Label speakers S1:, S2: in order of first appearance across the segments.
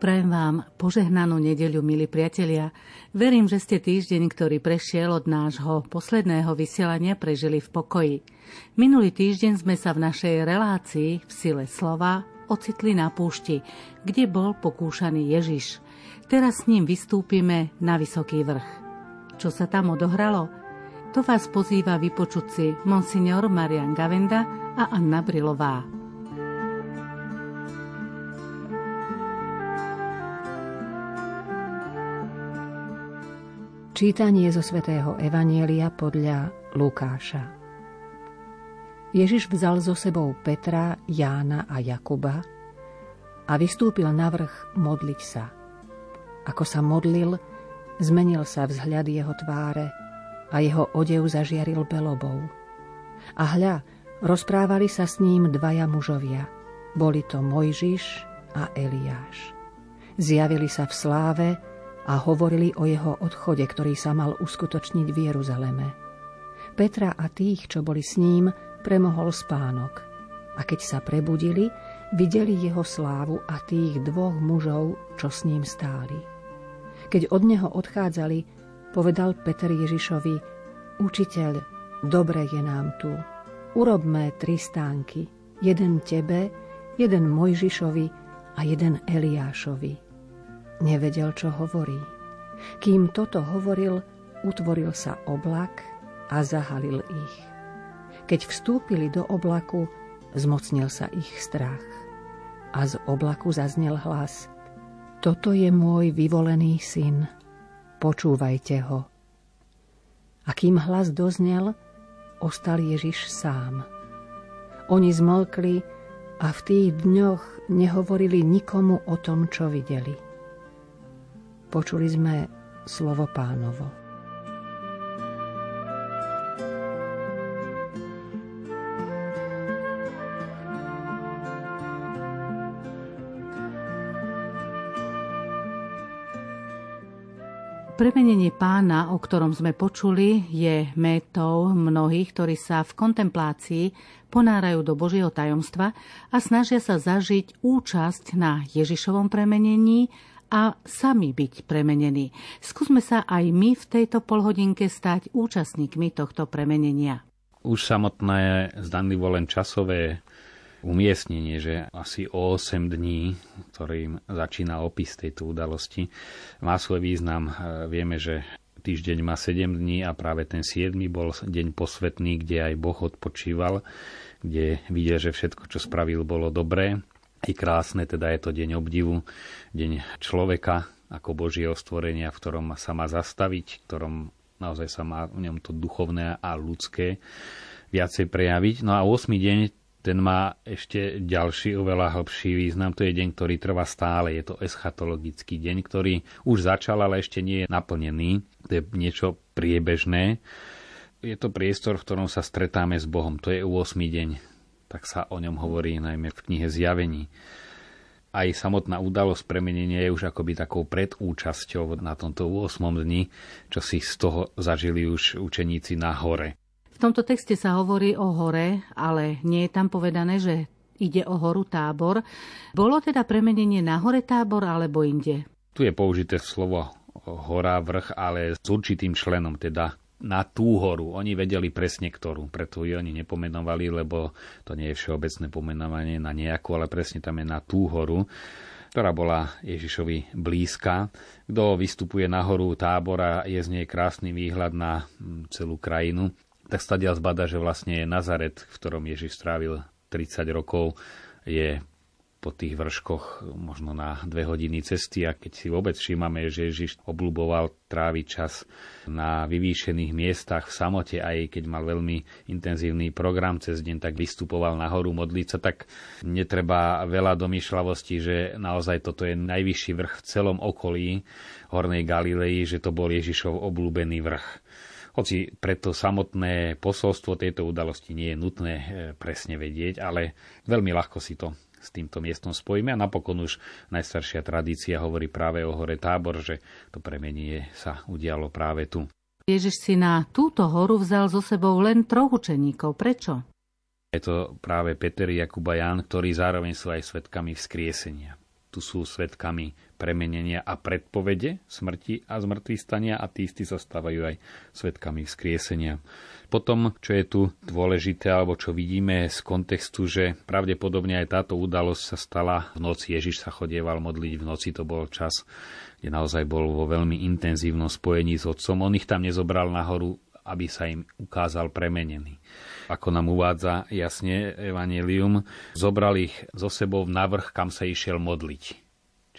S1: Prajem vám požehnanú nedeľu, milí priatelia. Verím, že ste týždeň, ktorý prešiel od nášho posledného vysielania, prežili v pokoji. Minulý týždeň sme sa v našej relácii v sile slova ocitli na púšti, kde bol pokúšaný Ježiš. Teraz s ním vystúpime na vysoký vrch. Čo sa tam odohralo? To vás pozýva vypočuť si monsignor Marian Gavenda a Anna Brilová.
S2: Čítanie zo svätého Evanielia podľa Lukáša. Ježiš vzal so sebou Petra, Jána a Jakuba a vystúpil na vrch modliť sa. Ako sa modlil, zmenil sa vzhľad jeho tváre a jeho odev zažiaril belobou. A hľa, rozprávali sa s ním dvaja mužovia. Boli to Mojžiš a Eliáš. Zjavili sa v sláve a hovorili o jeho odchode, ktorý sa mal uskutočniť v Jeruzaleme. Petra a tých, čo boli s ním, premohol spánok. A keď sa prebudili, videli jeho slávu a tých dvoch mužov, čo s ním stáli. Keď od neho odchádzali, povedal Peter Ježišovi, Učiteľ, dobre je nám tu. Urobme tri stánky, jeden tebe, jeden Mojžišovi a jeden Eliášovi Nevedel, čo hovorí. Kým toto hovoril, utvoril sa oblak a zahalil ich. Keď vstúpili do oblaku, zmocnil sa ich strach. A z oblaku zaznel hlas. Toto je môj vyvolený syn. Počúvajte ho. A kým hlas doznel, ostal Ježiš sám. Oni zmlkli a v tých dňoch nehovorili nikomu o tom, čo videli. Počuli sme slovo pánovo.
S1: Premenenie pána, o ktorom sme počuli, je métou mnohých, ktorí sa v kontemplácii ponárajú do Božieho tajomstva a snažia sa zažiť účasť na Ježišovom premenení a sami byť premenení. Skúsme sa aj my v tejto polhodinke stať účastníkmi tohto premenenia.
S3: Už samotné zdanlivo len časové umiestnenie, že asi o 8 dní, ktorým začína opis tejto udalosti, má svoj význam. Vieme, že týždeň má 7 dní a práve ten 7 bol deň posvetný, kde aj Boh odpočíval, kde videl, že všetko, čo spravil, bolo dobré i krásne, teda je to deň obdivu, deň človeka ako Božieho stvorenia, v ktorom sa má zastaviť, v ktorom naozaj sa má v ňom to duchovné a ľudské viacej prejaviť. No a 8. deň ten má ešte ďalší, oveľa hĺbší význam. To je deň, ktorý trvá stále. Je to eschatologický deň, ktorý už začal, ale ešte nie je naplnený. To je niečo priebežné. Je to priestor, v ktorom sa stretáme s Bohom. To je 8. deň tak sa o ňom hovorí najmä v knihe Zjavení. Aj samotná udalosť premenenia je už akoby takou predúčasťou na tomto 8. dni, čo si z toho zažili už učeníci na hore.
S1: V tomto texte sa hovorí o hore, ale nie je tam povedané, že ide o horu tábor. Bolo teda premenenie na hore tábor alebo inde?
S3: Tu je použité slovo hora, vrch, ale s určitým členom, teda na tú horu. Oni vedeli presne ktorú, preto ju oni nepomenovali, lebo to nie je všeobecné pomenovanie na nejakú, ale presne tam je na tú horu ktorá bola Ježišovi blízka. Kto vystupuje na horu tábora, je z nej krásny výhľad na mm, celú krajinu, tak stadia zbada, že vlastne Nazaret, v ktorom Ježiš strávil 30 rokov, je po tých vrškoch možno na dve hodiny cesty a keď si vôbec všímame, že Ježiš obľúboval tráviť čas na vyvýšených miestach v samote, aj keď mal veľmi intenzívny program cez deň, tak vystupoval nahoru modliť sa, tak netreba veľa domýšľavosti, že naozaj toto je najvyšší vrch v celom okolí Hornej Galilei, že to bol Ježišov obľúbený vrch. Hoci preto samotné posolstvo tejto udalosti nie je nutné eh, presne vedieť, ale veľmi ľahko si to s týmto miestom spojíme a napokon už najstaršia tradícia hovorí práve o hore Tábor, že to premenie sa udialo práve tu.
S1: Ježiš si na túto horu vzal so sebou len troch učeníkov. Prečo?
S3: Je to práve Peter, Jakub a Ján, ktorí zároveň sú aj svetkami vzkriesenia. tu sú svetkami premenenia a predpovede smrti a zmrtvých stania a tí istí sa stávajú aj svetkami vzkriesenia. Potom, čo je tu dôležité, alebo čo vidíme z kontextu, že pravdepodobne aj táto udalosť sa stala v noci. Ježiš sa chodieval modliť v noci, to bol čas, kde naozaj bol vo veľmi intenzívnom spojení s otcom. On ich tam nezobral nahoru, aby sa im ukázal premenený ako nám uvádza jasne Evangelium, zobral ich zo sebou na vrch, kam sa išiel modliť.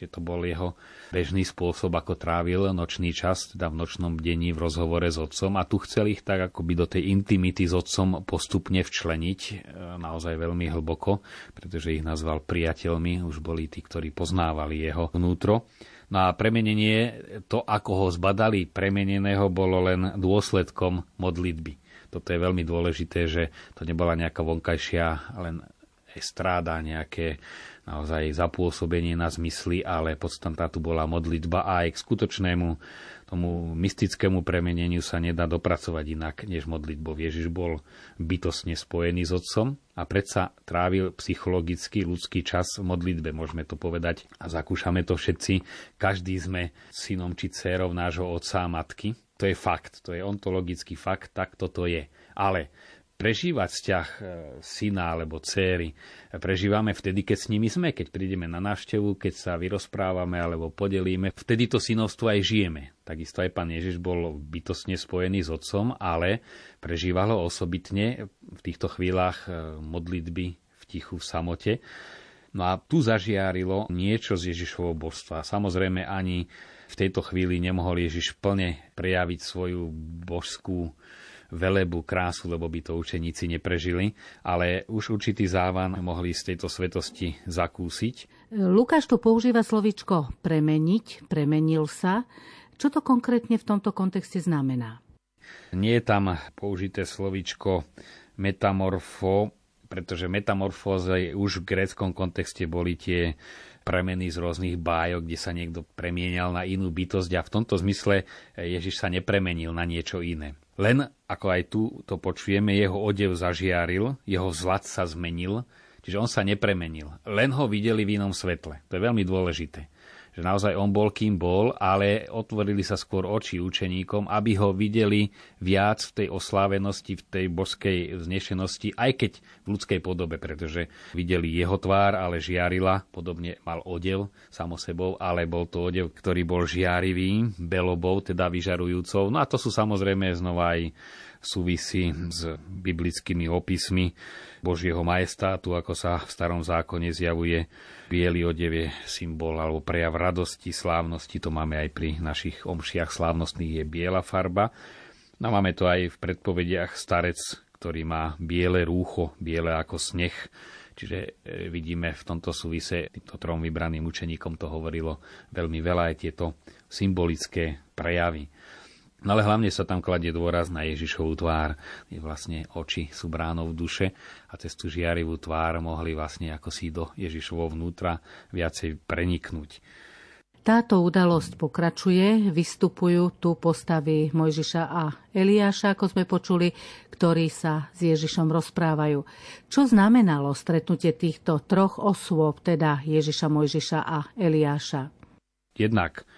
S3: Čiže to bol jeho bežný spôsob, ako trávil nočný čas, teda v nočnom dení v rozhovore s otcom a tu chcel ich tak akoby do tej intimity s otcom postupne včleniť, e, naozaj veľmi hlboko, pretože ich nazval priateľmi, už boli tí, ktorí poznávali jeho vnútro. No a premenenie, to ako ho zbadali premeneného, bolo len dôsledkom modlitby. Toto je veľmi dôležité, že to nebola nejaká vonkajšia len estráda, nejaké naozaj zapôsobenie na zmysly, ale podstatná tu bola modlitba a aj k skutočnému tomu mystickému premeneniu sa nedá dopracovať inak než modlitbou. Ježiš bol bytosne spojený s Otcom a predsa trávil psychologický ľudský čas v modlitbe, môžeme to povedať a zakúšame to všetci. Každý sme synom či dcérov nášho otca a matky to je fakt, to je ontologický fakt, tak toto je. Ale prežívať vzťah e, syna alebo céry prežívame vtedy, keď s nimi sme, keď prídeme na návštevu, keď sa vyrozprávame alebo podelíme. Vtedy to synovstvo aj žijeme. Takisto aj pán Ježiš bol bytostne spojený s otcom, ale prežíval ho osobitne v týchto chvíľach e, modlitby v tichu, v samote. No a tu zažiarilo niečo z Ježišovho božstva. Samozrejme ani v tejto chvíli nemohol Ježiš plne prejaviť svoju božskú velebu, krásu, lebo by to učeníci neprežili, ale už určitý závan mohli z tejto svetosti zakúsiť.
S1: Lukáš tu používa slovičko premeniť, premenil sa. Čo to konkrétne v tomto kontexte znamená?
S3: Nie je tam použité slovičko metamorfo, pretože metamorfóze už v gréckom kontexte boli tie premeny z rôznych bájok, kde sa niekto premienial na inú bytosť a v tomto zmysle Ježiš sa nepremenil na niečo iné. Len, ako aj tu to počujeme, jeho odev zažiaril, jeho zlat sa zmenil, čiže on sa nepremenil. Len ho videli v inom svetle. To je veľmi dôležité že naozaj on bol kým bol, ale otvorili sa skôr oči učeníkom, aby ho videli viac v tej oslávenosti, v tej božskej vznešenosti, aj keď v ľudskej podobe, pretože videli jeho tvár, ale žiarila, podobne mal odev samo sebou, ale bol to odev, ktorý bol žiarivý, belobou, teda vyžarujúcou. No a to sú samozrejme znova aj súvisí s biblickými opismi Božieho majestátu, ako sa v starom zákone zjavuje. Bielý odev je symbol alebo prejav radosti, slávnosti, to máme aj pri našich omšiach slávnostných je biela farba. No máme to aj v predpovediach starec, ktorý má biele rúcho, biele ako sneh, Čiže e, vidíme v tomto súvise týmto trom vybraným učeníkom to hovorilo veľmi veľa aj tieto symbolické prejavy. No ale hlavne sa tam kladie dôraz na Ježišovú tvár. Je vlastne oči sú bránou v duše a cez tú žiarivú tvár mohli vlastne ako si do Ježišovho vnútra viacej preniknúť.
S1: Táto udalosť pokračuje, vystupujú tu postavy Mojžiša a Eliáša, ako sme počuli, ktorí sa s Ježišom rozprávajú. Čo znamenalo stretnutie týchto troch osôb, teda Ježiša, Mojžiša a Eliáša?
S3: Jednak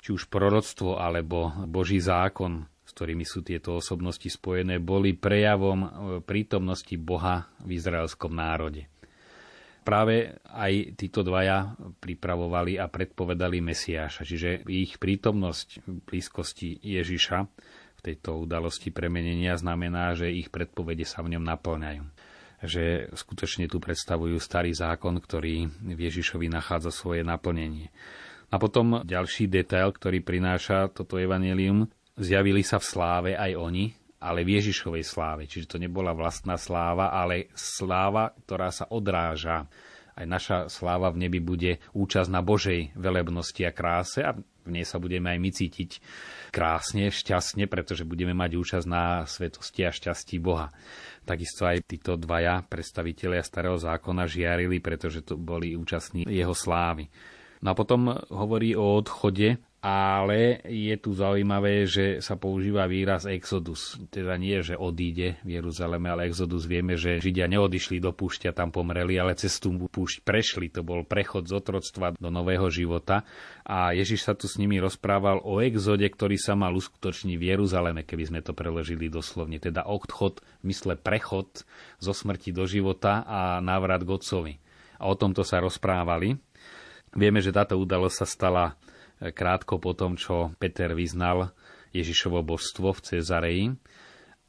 S3: či už proroctvo alebo Boží zákon, s ktorými sú tieto osobnosti spojené, boli prejavom e, prítomnosti Boha v izraelskom národe. Práve aj títo dvaja pripravovali a predpovedali Mesiáša, čiže ich prítomnosť v blízkosti Ježiša v tejto udalosti premenenia znamená, že ich predpovede sa v ňom naplňajú že skutočne tu predstavujú starý zákon, ktorý v Ježišovi nachádza svoje naplnenie. A potom ďalší detail, ktorý prináša toto evanelium, zjavili sa v sláve aj oni, ale v Ježišovej sláve. Čiže to nebola vlastná sláva, ale sláva, ktorá sa odráža. Aj naša sláva v nebi bude účasť na Božej velebnosti a kráse a v nej sa budeme aj my cítiť krásne, šťastne, pretože budeme mať účasť na svetosti a šťastí Boha. Takisto aj títo dvaja predstavitelia starého zákona žiarili, pretože to boli účastní jeho slávy. No a potom hovorí o odchode ale je tu zaujímavé, že sa používa výraz exodus. Teda nie, že odíde v Jeruzaleme, ale exodus vieme, že Židia neodišli do púšťa, tam pomreli, ale cez tú púšť prešli. To bol prechod z otroctva do nového života. A Ježiš sa tu s nimi rozprával o exode, ktorý sa mal uskutočniť v Jeruzaleme, keby sme to preložili doslovne. Teda odchod, mysle prechod zo smrti do života a návrat k Otcovi. A o tomto sa rozprávali. Vieme, že táto udalosť sa stala krátko po tom, čo Peter vyznal Ježišovo božstvo v Cezareji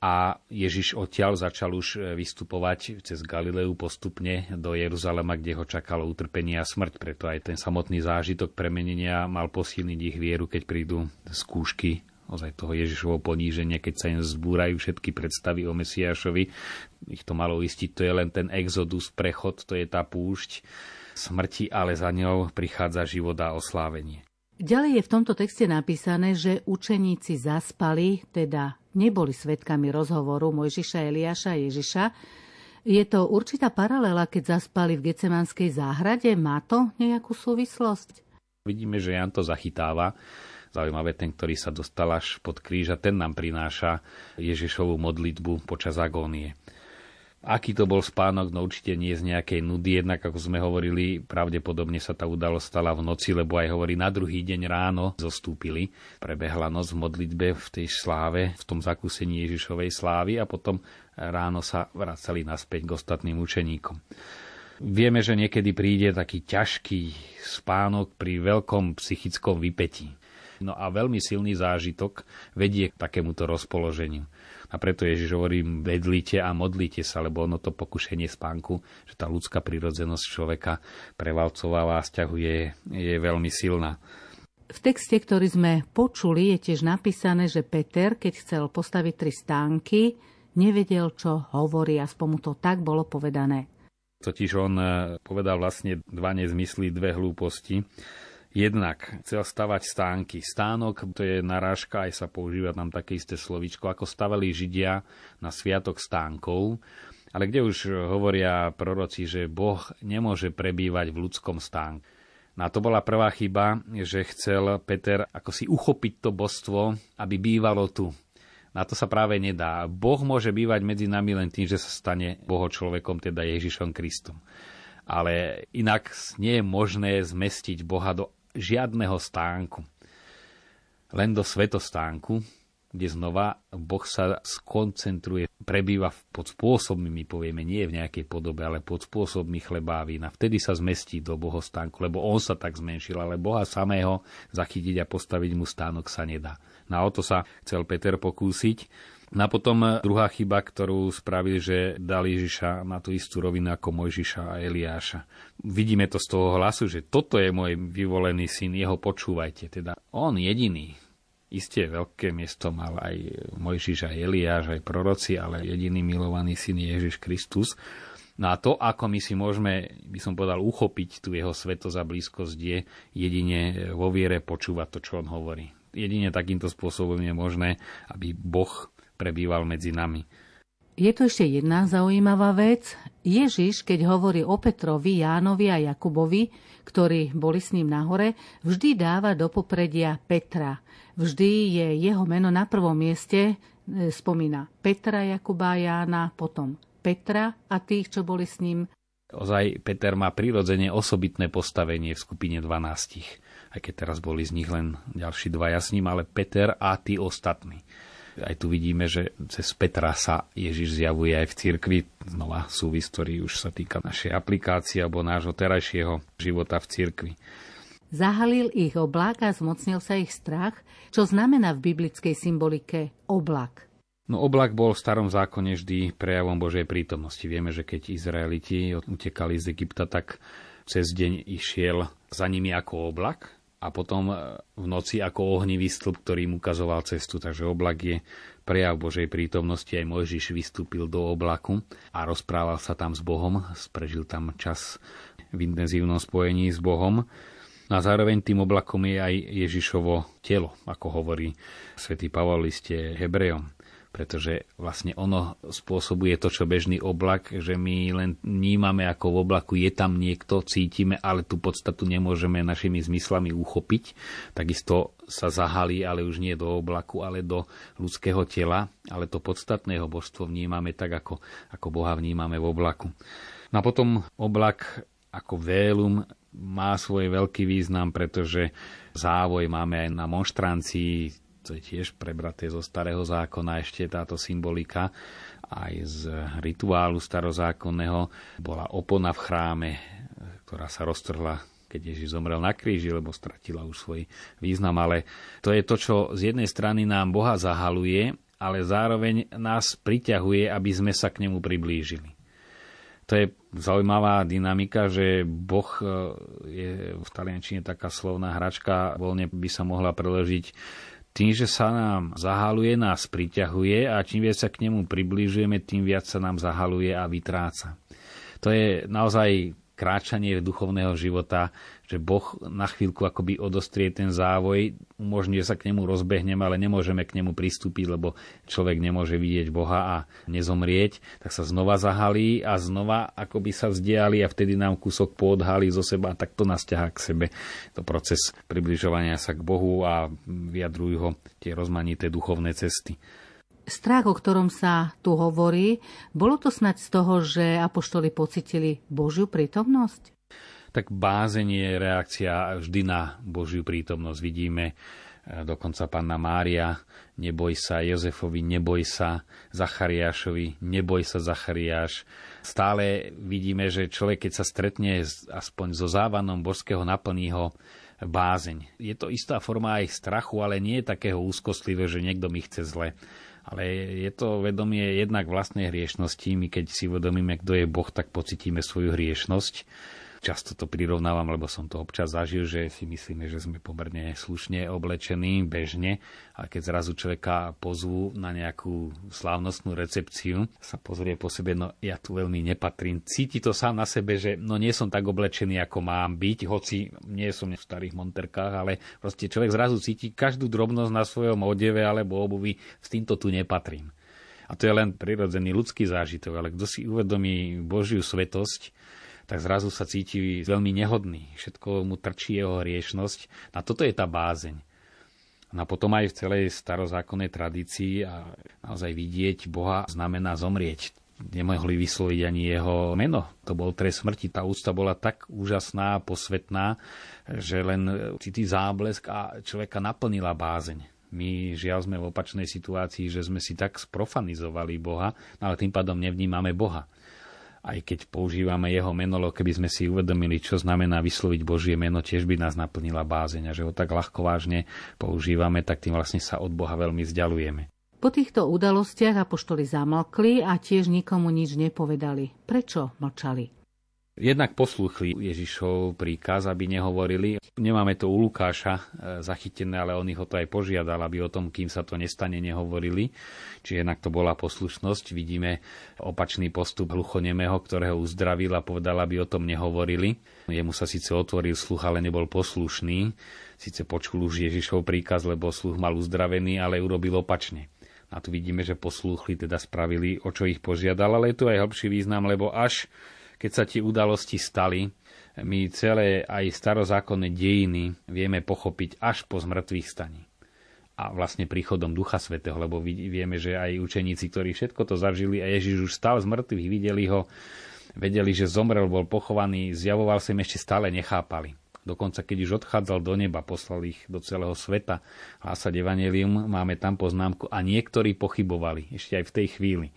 S3: a Ježiš odtiaľ začal už e, vystupovať cez Galileu postupne do Jeruzalema, kde ho čakalo utrpenie a smrť. Preto aj ten samotný zážitok premenenia mal posilniť ich vieru, keď prídu skúšky ozaj toho Ježišovho poníženia, keď sa im zbúrajú všetky predstavy o Mesiášovi. Ich to malo istiť, to je len ten exodus, prechod, to je tá púšť smrti, ale za ňou prichádza život a oslávenie.
S1: Ďalej je v tomto texte napísané, že učeníci zaspali, teda neboli svetkami rozhovoru Mojžiša, Eliáša a Ježiša. Je to určitá paralela, keď zaspali v Gecemanskej záhrade? Má to nejakú súvislosť?
S3: Vidíme, že Jan to zachytáva. Zaujímavé, ten, ktorý sa dostal až pod kríž a ten nám prináša Ježišovú modlitbu počas agónie. Aký to bol spánok, no určite nie z nejakej nudy, jednak ako sme hovorili, pravdepodobne sa tá udalosť stala v noci, lebo aj hovorí, na druhý deň ráno zostúpili. Prebehla noc v modlitbe v tej sláve, v tom zakúsení Ježišovej slávy a potom ráno sa vracali naspäť k ostatným učeníkom. Vieme, že niekedy príde taký ťažký spánok pri veľkom psychickom vypetí. No a veľmi silný zážitok vedie k takémuto rozpoloženiu. A preto Ježiš hovorí, vedlite a modlite sa, lebo ono to pokušenie spánku, že tá ľudská prírodzenosť človeka prevalcováva a stiahuje, je veľmi silná.
S1: V texte, ktorý sme počuli, je tiež napísané, že Peter, keď chcel postaviť tri stánky, nevedel, čo hovorí, aspoň mu to tak bolo povedané.
S3: Totiž on eh, povedal vlastne dva nezmysly, dve hlúposti. Jednak chcel stavať stánky. Stánok, to je narážka, aj sa používa tam také isté slovíčko, ako stavali Židia na sviatok stánkov, ale kde už hovoria proroci, že Boh nemôže prebývať v ľudskom stánku. No a to bola prvá chyba, že chcel Peter ako si uchopiť to božstvo, aby bývalo tu. Na to sa práve nedá. Boh môže bývať medzi nami len tým, že sa stane Boho človekom, teda Ježišom Kristom. Ale inak nie je možné zmestiť Boha do žiadneho stánku. Len do svetostánku, kde znova Boh sa skoncentruje, prebýva pod spôsobmi, my povieme, nie v nejakej podobe, ale pod spôsobmi chleba a vína. Vtedy sa zmestí do bohostánku, lebo on sa tak zmenšil, ale Boha samého zachytiť a postaviť mu stánok sa nedá. Na o to sa chcel Peter pokúsiť No a potom druhá chyba, ktorú spravili, že dali Ježiša na tú istú rovinu ako Mojžiša a Eliáša. Vidíme to z toho hlasu, že toto je môj vyvolený syn, jeho počúvajte. Teda on jediný. Isté veľké miesto mal aj Mojžiš a Eliáš, aj proroci, ale jediný milovaný syn je Ježiš Kristus. No a to, ako my si môžeme, by som povedal, uchopiť tú jeho svetosť a blízkosť, je jedine vo viere počúvať to, čo on hovorí. Jedine takýmto spôsobom je možné, aby Boh prebýval medzi nami.
S1: Je tu ešte jedna zaujímavá vec. Ježiš, keď hovorí o Petrovi, Jánovi a Jakubovi, ktorí boli s ním nahore, vždy dáva do popredia Petra. Vždy je jeho meno na prvom mieste, e, spomína Petra, Jakuba Jána, potom Petra a tých, čo boli s ním.
S3: Ozaj Peter má prirodzene osobitné postavenie v skupine 12. Aj keď teraz boli z nich len ďalší dvaja s ním, ale Peter a tí ostatní. Aj tu vidíme, že cez Petra sa Ježiš zjavuje aj v cirkvi. Znova súvis, ktorý už sa týka našej aplikácie alebo nášho terajšieho života v cirkvi.
S1: Zahalil ich oblak a zmocnil sa ich strach, čo znamená v biblickej symbolike oblak.
S3: No oblak bol v starom zákone vždy prejavom Božej prítomnosti. Vieme, že keď Izraeliti utekali z Egypta, tak cez deň išiel za nimi ako oblak a potom e, v noci ako ohnivý stĺp, ktorý mu ukazoval cestu. Takže oblak je prejav Božej prítomnosti. Aj Mojžiš vystúpil do oblaku a rozprával sa tam s Bohom. Prežil tam čas v intenzívnom spojení s Bohom. No a zároveň tým oblakom je aj Ježišovo telo, ako hovorí svätý Pavol liste Hebrejom. Pretože vlastne ono spôsobuje to, čo bežný oblak, že my len vnímame, ako v oblaku je tam niekto, cítime, ale tú podstatu nemôžeme našimi zmyslami uchopiť. Takisto sa zahalí, ale už nie do oblaku, ale do ľudského tela, ale to podstatného božstvo vnímame tak, ako, ako Boha vnímame v oblaku. No a potom oblak ako vélum má svoj veľký význam, pretože závoj máme aj na monštrancii, to je tiež prebraté zo starého zákona ešte táto symbolika aj z rituálu starozákonného bola opona v chráme, ktorá sa roztrhla keď Ježiš zomrel na kríži, lebo stratila už svoj význam. Ale to je to, čo z jednej strany nám Boha zahaluje, ale zároveň nás priťahuje, aby sme sa k nemu priblížili. To je zaujímavá dynamika, že Boh e, je v taliančine taká slovná hračka, voľne by sa mohla preložiť tým, že sa nám zahaluje, nás priťahuje a čím viac sa k nemu približujeme, tým viac sa nám zahaluje a vytráca. To je naozaj kráčanie duchovného života, že Boh na chvíľku akoby odostrie ten závoj, umožňuje sa k nemu rozbehnem, ale nemôžeme k nemu pristúpiť, lebo človek nemôže vidieť Boha a nezomrieť, tak sa znova zahalí a znova akoby sa vzdiali a vtedy nám kúsok poodhalí zo seba a tak to nás ťahá k sebe. To proces približovania sa k Bohu a vyjadrujú ho tie rozmanité duchovné cesty
S1: strach, o ktorom sa tu hovorí, bolo to snať z toho, že apoštoli pocitili Božiu prítomnosť?
S3: Tak bázeň je reakcia vždy na Božiu prítomnosť. Vidíme e, dokonca panna Mária, neboj sa, Jozefovi, neboj sa, Zachariášovi, neboj sa, Zachariáš. Stále vidíme, že človek, keď sa stretne aspoň so závanom božského, naplní ho bázeň. Je to istá forma aj strachu, ale nie je takého úzkostlivého, že niekto mi chce zle ale je to vedomie jednak vlastnej hriešnosti. My keď si uvedomíme, kto je Boh, tak pocitíme svoju hriešnosť Často to prirovnávam, lebo som to občas zažil, že si myslíme, že sme pomerne slušne oblečení bežne, ale keď zrazu človeka pozvú na nejakú slávnostnú recepciu, sa pozrie po sebe, no ja tu veľmi nepatrím. Cíti to sám na sebe, že no nie som tak oblečený, ako mám byť, hoci nie som v starých monterkách, ale proste človek zrazu cíti každú drobnosť na svojom odeve alebo obuvi, s týmto tu nepatrím. A to je len prirodzený ľudský zážitok, ale kto si uvedomí Božiu svetosť, tak zrazu sa cíti veľmi nehodný. Všetko mu trčí jeho hriešnosť. A toto je tá bázeň. No a potom aj v celej starozákonnej tradícii a naozaj vidieť Boha znamená zomrieť. Nemohli vysloviť ani jeho meno. To bol trest smrti. Tá úcta bola tak úžasná, posvetná, že len cíti záblesk a človeka naplnila bázeň. My žiaľ sme v opačnej situácii, že sme si tak sprofanizovali Boha, ale tým pádom nevnímame Boha aj keď používame jeho meno, keby sme si uvedomili, čo znamená vysloviť Božie meno, tiež by nás naplnila bázeň a že ho tak ľahko vážne používame, tak tým vlastne sa od Boha veľmi vzdialujeme.
S1: Po týchto udalostiach apoštoli zamlkli a tiež nikomu nič nepovedali. Prečo mlčali?
S3: Jednak poslúchli Ježišov príkaz, aby nehovorili. Nemáme to u Lukáša e, zachytené, ale on ich o to aj požiadal, aby o tom, kým sa to nestane, nehovorili. Čiže jednak to bola poslušnosť. Vidíme opačný postup hluchonemého, ktorého uzdravil a povedal, aby o tom nehovorili. Jemu sa síce otvoril sluch, ale nebol poslušný. Sice počul už Ježišov príkaz, lebo sluch mal uzdravený, ale urobil opačne. A tu vidíme, že poslúchli, teda spravili, o čo ich požiadal, ale je tu aj hlbší význam, lebo až keď sa tie udalosti stali, my celé aj starozákonné dejiny vieme pochopiť až po zmrtvých staní. A vlastne príchodom Ducha Svetého, lebo vieme, že aj učeníci, ktorí všetko to zažili a Ježiš už stal z mŕtvych, videli ho, vedeli, že zomrel, bol pochovaný, zjavoval sa im ešte stále nechápali. Dokonca keď už odchádzal do neba, poslal ich do celého sveta hlásať evanelium, máme tam poznámku a niektorí pochybovali ešte aj v tej chvíli.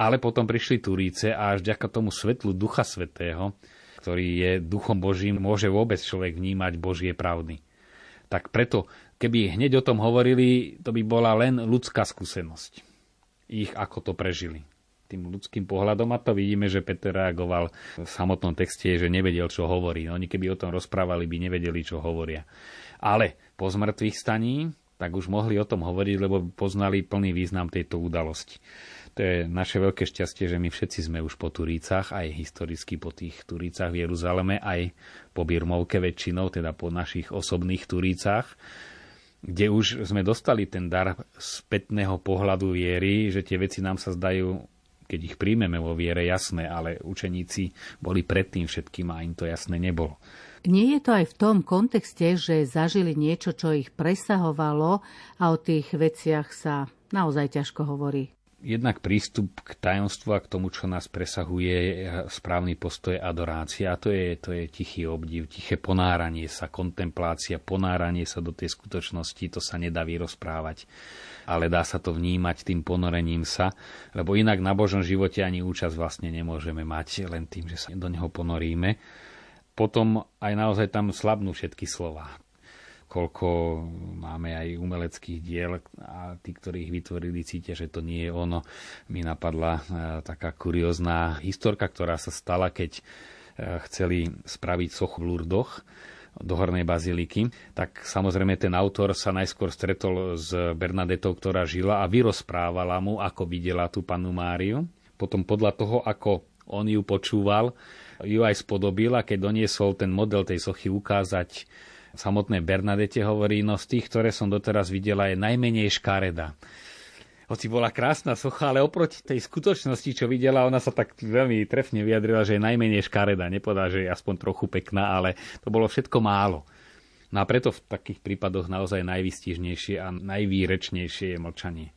S3: Ale potom prišli Turíce a až ďaká tomu svetlu Ducha Svetého, ktorý je Duchom Božím, môže vôbec človek vnímať Božie pravdy. Tak preto, keby hneď o tom hovorili, to by bola len ľudská skúsenosť. Ich ako to prežili tým ľudským pohľadom a to vidíme, že Peter reagoval v samotnom texte, že nevedel, čo hovorí. Oni keby o tom rozprávali, by nevedeli, čo hovoria. Ale po zmrtvých staní, tak už mohli o tom hovoriť, lebo poznali plný význam tejto udalosti. To je naše veľké šťastie, že my všetci sme už po Turícach, aj historicky po tých Turícach v Jeruzaleme, aj po Birmovke väčšinou, teda po našich osobných Turícach. kde už sme dostali ten dar spätného pohľadu viery, že tie veci nám sa zdajú, keď ich príjmeme vo viere, jasné, ale učeníci boli predtým všetkým a im to jasné nebolo.
S1: Nie je to aj v tom kontexte, že zažili niečo, čo ich presahovalo a o tých veciach sa naozaj ťažko hovorí
S3: jednak prístup k tajomstvu a k tomu, čo nás presahuje, správny postoj adorácia. A to je, to je tichý obdiv, tiché ponáranie sa, kontemplácia, ponáranie sa do tej skutočnosti, to sa nedá vyrozprávať. Ale dá sa to vnímať tým ponorením sa, lebo inak na Božom živote ani účasť vlastne nemôžeme mať len tým, že sa do neho ponoríme. Potom aj naozaj tam slabnú všetky slova koľko máme aj umeleckých diel a tí, ktorí ich vytvorili, cítia, že to nie je ono. Mi napadla e, taká kuriózna historka, ktorá sa stala, keď e, chceli spraviť sochu v Lurdoch do Hornej baziliky, tak samozrejme ten autor sa najskôr stretol s Bernadetou, ktorá žila a vyrozprávala mu, ako videla tú panu Máriu. Potom podľa toho, ako on ju počúval, ju aj spodobil a keď doniesol ten model tej sochy ukázať samotnej Bernadete hovorí, no z tých, ktoré som doteraz videla, je najmenej škareda. Hoci bola krásna socha, ale oproti tej skutočnosti, čo videla, ona sa tak veľmi trefne vyjadrila, že je najmenej škareda. Nepodá, že je aspoň trochu pekná, ale to bolo všetko málo. No a preto v takých prípadoch naozaj najvystižnejšie a najvýrečnejšie je mlčanie.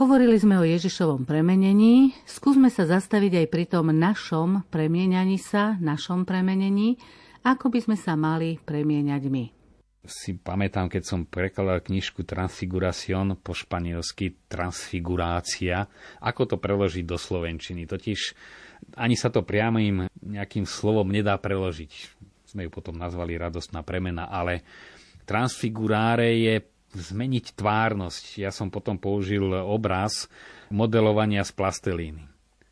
S1: Hovorili sme o Ježišovom premenení, skúsme sa zastaviť aj pri tom našom premieňaní sa, našom premenení, ako by sme sa mali premieňať my?
S3: Si pamätám, keď som prekladal knižku Transfiguración po španielsky transfigurácia, ako to preložiť do slovenčiny. Totiž ani sa to priamým nejakým slovom nedá preložiť. Sme ju potom nazvali radostná premena, ale transfiguráre je zmeniť tvárnosť. Ja som potom použil obraz modelovania z plastelíny.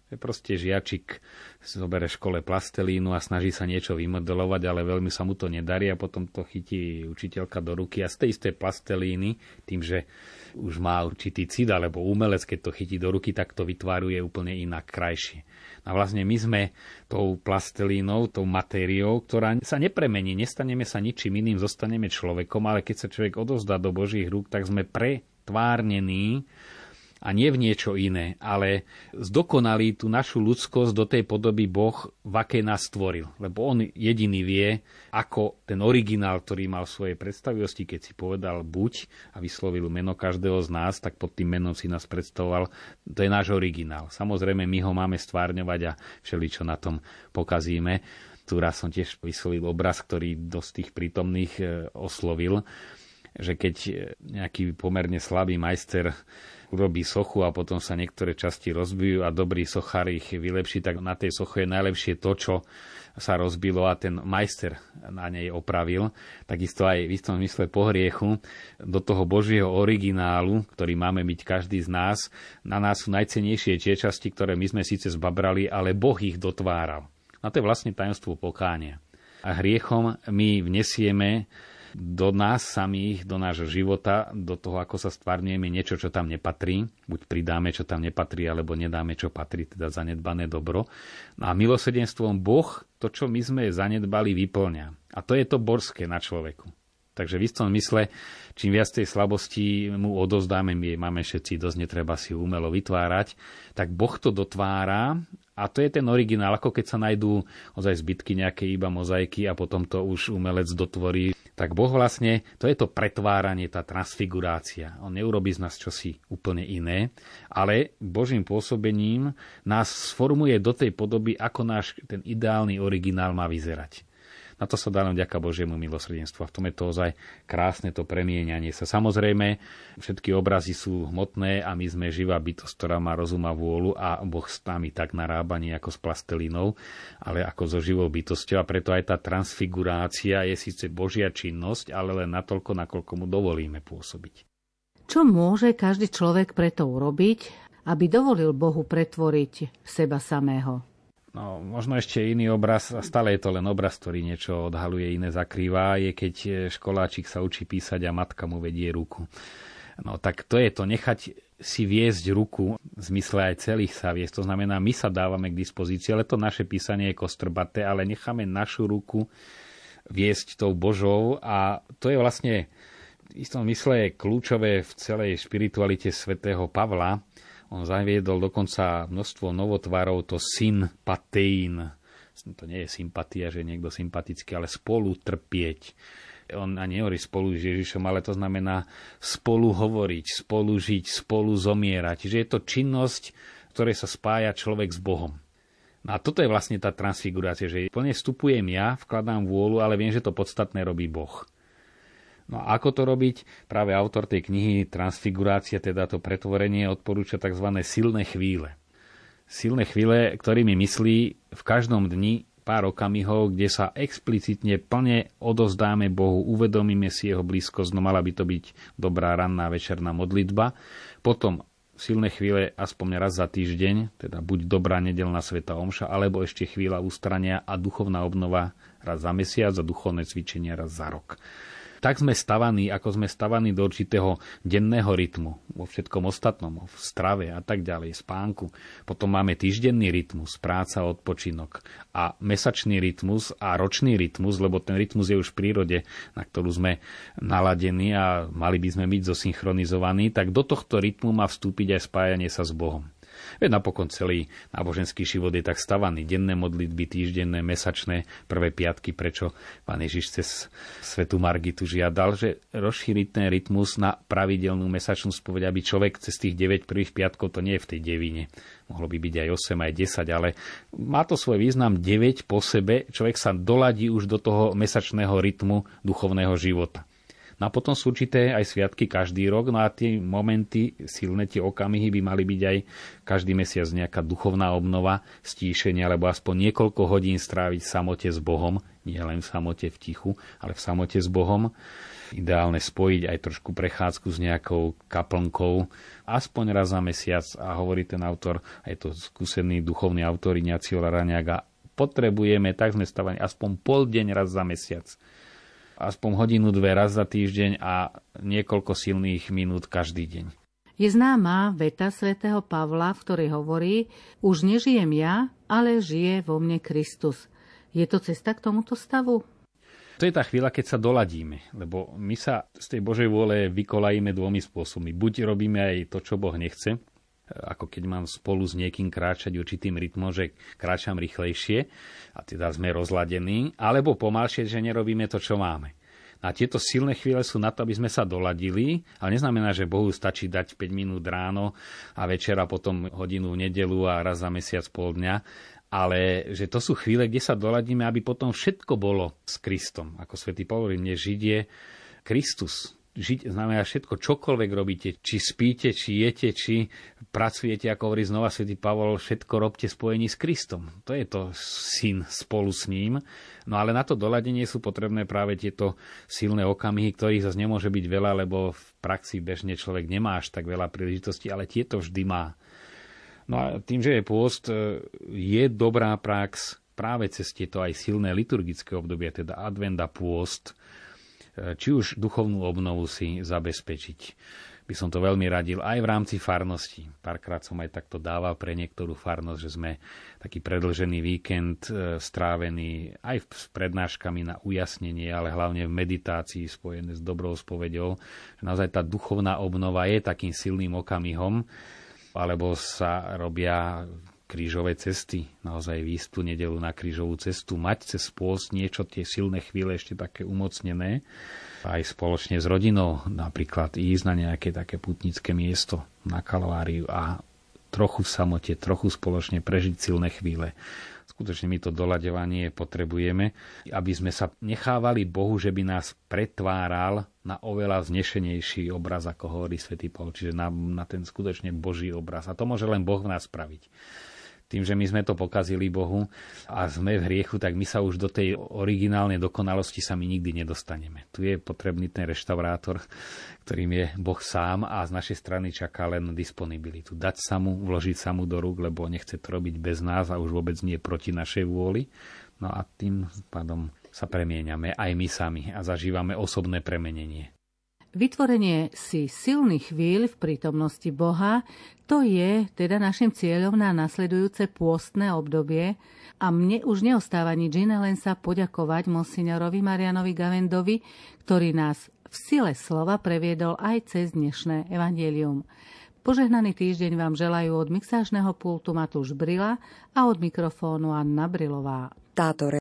S3: Je proste žiačik zoberie škole plastelínu a snaží sa niečo vymodelovať, ale veľmi sa mu to nedarí a potom to chytí učiteľka do ruky a z tej istej plastelíny, tým, že už má určitý cid, alebo umelec, keď to chytí do ruky, tak to vytváruje úplne inak, krajšie. A vlastne my sme tou plastelínou, tou matériou, ktorá sa nepremení, nestaneme sa ničím iným, zostaneme človekom, ale keď sa človek odozdá do Božích rúk, tak sme pretvárnení a nie v niečo iné, ale zdokonalí tú našu ľudskosť do tej podoby Boh, v akej nás stvoril. Lebo on jediný vie, ako ten originál, ktorý mal svoje predstavivosti, keď si povedal buď a vyslovil meno každého z nás, tak pod tým menom si nás predstavoval, to je náš originál. Samozrejme, my ho máme stvárňovať a všeličo na tom pokazíme. Tu raz som tiež vyslovil obraz, ktorý dosť tých prítomných e, oslovil, že keď nejaký pomerne slabý majster urobí sochu a potom sa niektoré časti rozbijú a dobrý sochár ich vylepší, tak na tej soche je najlepšie to, čo sa rozbilo a ten majster na nej opravil. Takisto aj v istom zmysle po hriechu do toho Božieho originálu, ktorý máme byť každý z nás, na nás sú najcenejšie tie časti, ktoré my sme síce zbabrali, ale Boh ich dotváral. A to je vlastne tajomstvo pokánia. A hriechom my vnesieme do nás samých, do nášho života, do toho, ako sa stvárňujeme niečo, čo tam nepatrí. Buď pridáme, čo tam nepatrí, alebo nedáme, čo patrí, teda zanedbané dobro. A milosrdenstvom Boh to, čo my sme zanedbali, vyplňa. A to je to borské na človeku. Takže v istom mysle, čím viac tej slabosti mu odozdáme, my máme všetci dosť, netreba si umelo vytvárať, tak Boh to dotvára a to je ten originál, ako keď sa najdú ozaj zbytky nejaké iba mozaiky a potom to už umelec dotvorí tak Boh vlastne, to je to pretváranie, tá transfigurácia. On neurobi z nás čosi úplne iné, ale Božím pôsobením nás sformuje do tej podoby, ako náš ten ideálny originál má vyzerať. Na to sa dá len vďaka Božiemu milosrdenstvu. A v tom je to ozaj krásne to premienianie sa. Samozrejme, všetky obrazy sú hmotné a my sme živá bytosť, ktorá má rozum a vôľu a Boh s nami tak narába nie ako s plastelinou, ale ako so živou bytosťou. A preto aj tá transfigurácia je síce Božia činnosť, ale len natoľko, nakoľko mu dovolíme pôsobiť.
S1: Čo môže každý človek preto urobiť, aby dovolil Bohu pretvoriť seba samého?
S3: No, možno ešte iný obraz, a stále je to len obraz, ktorý niečo odhaluje, iné zakrýva, je keď e, školáčik sa učí písať a matka mu vedie ruku. No tak to je to, nechať si viesť ruku, v zmysle aj celých sa viesť. To znamená, my sa dávame k dispozícii, ale to naše písanie je kostrbaté, ale necháme našu ruku viesť tou Božou a to je vlastne v istom mysle kľúčové v celej špiritualite svätého Pavla. On zaviedol dokonca množstvo novotvarov, to sympateín. To nie je sympatia, že je niekto sympatický, ale spolu trpieť. On ani nehovorí spolu s Ježišom, ale to znamená spolu hovoriť, spolu žiť, spolu zomierať. Čiže je to činnosť, ktorej sa spája človek s Bohom. No a toto je vlastne tá transfigurácia, že plne vstupujem ja, vkladám vôľu, ale viem, že to podstatné robí Boh. No a ako to robiť? Práve autor tej knihy Transfigurácia, teda to pretvorenie, odporúča tzv. silné chvíle. Silné chvíle, ktorými myslí v každom dni pár okamihov, kde sa explicitne plne odozdáme Bohu, uvedomíme si jeho blízkosť, no mala by to byť dobrá ranná večerná modlitba. Potom silné chvíle aspoň raz za týždeň, teda buď dobrá nedelná sveta omša, alebo ešte chvíľa ústrania a duchovná obnova raz za mesiac a duchovné cvičenia raz za rok tak sme stavaní, ako sme stavaní do určitého denného rytmu vo všetkom ostatnom, v strave a tak ďalej, spánku. Potom máme týždenný rytmus, práca, odpočinok a mesačný rytmus a ročný rytmus, lebo ten rytmus je už v prírode, na ktorú sme naladení a mali by sme byť zosynchronizovaní, tak do tohto rytmu má vstúpiť aj spájanie sa s Bohom. Veď napokon celý náboženský život je tak stavaný. Denné modlitby, týždenné, mesačné, prvé piatky, prečo pán Ježiš cez svetu Margitu žiadal, že rozšíriť ten rytmus na pravidelnú mesačnú spoveď, aby človek cez tých 9 prvých piatkov, to nie je v tej devine, mohlo by byť aj 8, aj 10, ale má to svoj význam 9 po sebe, človek sa doladí už do toho mesačného rytmu duchovného života. No a potom sú určité aj sviatky každý rok, no a tie momenty, silné tie okamihy by mali byť aj každý mesiac nejaká duchovná obnova, stíšenie, alebo aspoň niekoľko hodín stráviť v samote s Bohom, nie len v samote v tichu, ale v samote s Bohom. Ideálne spojiť aj trošku prechádzku s nejakou kaplnkou, aspoň raz za mesiac a hovorí ten autor, aj to skúsený duchovný autor Ignacio Laraniaga, potrebujeme, tak sme stavaní, aspoň pol deň raz za mesiac aspoň hodinu, dve raz za týždeň a niekoľko silných minút každý deň.
S1: Je známa veta svätého Pavla, v ktorej hovorí, už nežijem ja, ale žije vo mne Kristus. Je to cesta k tomuto stavu?
S3: To je tá chvíľa, keď sa doladíme, lebo my sa z tej Božej vôle vykolajíme dvomi spôsobmi. Buď robíme aj to, čo Boh nechce, ako keď mám spolu s niekým kráčať určitým rytmom, že kráčam rýchlejšie a teda sme rozladení, alebo pomalšie, že nerobíme to, čo máme. A tieto silné chvíle sú na to, aby sme sa doladili, ale neznamená, že Bohu stačí dať 5 minút ráno a večera potom hodinu v nedelu a raz za mesiac pol dňa, ale že to sú chvíle, kde sa doladíme, aby potom všetko bolo s Kristom. Ako svätý Pavol, mne Žid je Kristus, žiť znamená všetko, čokoľvek robíte, či spíte, či jete, či pracujete, ako hovorí znova svätý Pavol, všetko robte spojení s Kristom. To je to syn spolu s ním. No ale na to doladenie sú potrebné práve tieto silné okamihy, ktorých zase nemôže byť veľa, lebo v praxi bežne človek nemá až tak veľa príležitostí, ale tieto vždy má. No a tým, že je pôst, e, je dobrá prax práve cez tieto aj silné liturgické obdobia, teda advent pôst, či už duchovnú obnovu si zabezpečiť. By som to veľmi radil aj v rámci farnosti. Párkrát som aj takto dával pre niektorú farnosť, že sme taký predlžený víkend e, strávený aj s prednáškami na ujasnenie, ale hlavne v meditácii spojené s dobrou spovedou. Naozaj tá duchovná obnova je takým silným okamihom, alebo sa robia krížové cesty, naozaj výjsť tú nedelu na krížovú cestu, mať cez pôst niečo, tie silné chvíle ešte také umocnené, aj spoločne s rodinou napríklad ísť na nejaké také putnické miesto na Kalváriu a trochu v samote, trochu spoločne prežiť silné chvíle. Skutočne my to doľadevanie potrebujeme, aby sme sa nechávali Bohu, že by nás pretváral na oveľa znešenejší obraz, ako hovorí svätý Paul, čiže na, na ten skutočne Boží obraz. A to môže len Boh v nás spraviť tým, že my sme to pokazili Bohu a sme v hriechu, tak my sa už do tej originálnej dokonalosti sa my nikdy nedostaneme. Tu je potrebný ten reštaurátor, ktorým je Boh sám a z našej strany čaká len disponibilitu. Dať sa mu, vložiť sa mu do rúk, lebo nechce to robiť bez nás a už vôbec nie proti našej vôli. No a tým pádom sa premieňame aj my sami a zažívame osobné premenenie.
S1: Vytvorenie si silných chvíľ v prítomnosti Boha, to je teda našim cieľom na nasledujúce pôstne obdobie a mne už neostáva nič iné, len sa poďakovať monsignorovi Marianovi Gavendovi, ktorý nás v sile slova previedol aj cez dnešné evangelium. Požehnaný týždeň vám želajú od mixážneho pultu Matúš Brila a od mikrofónu Anna Brilová.
S4: Táto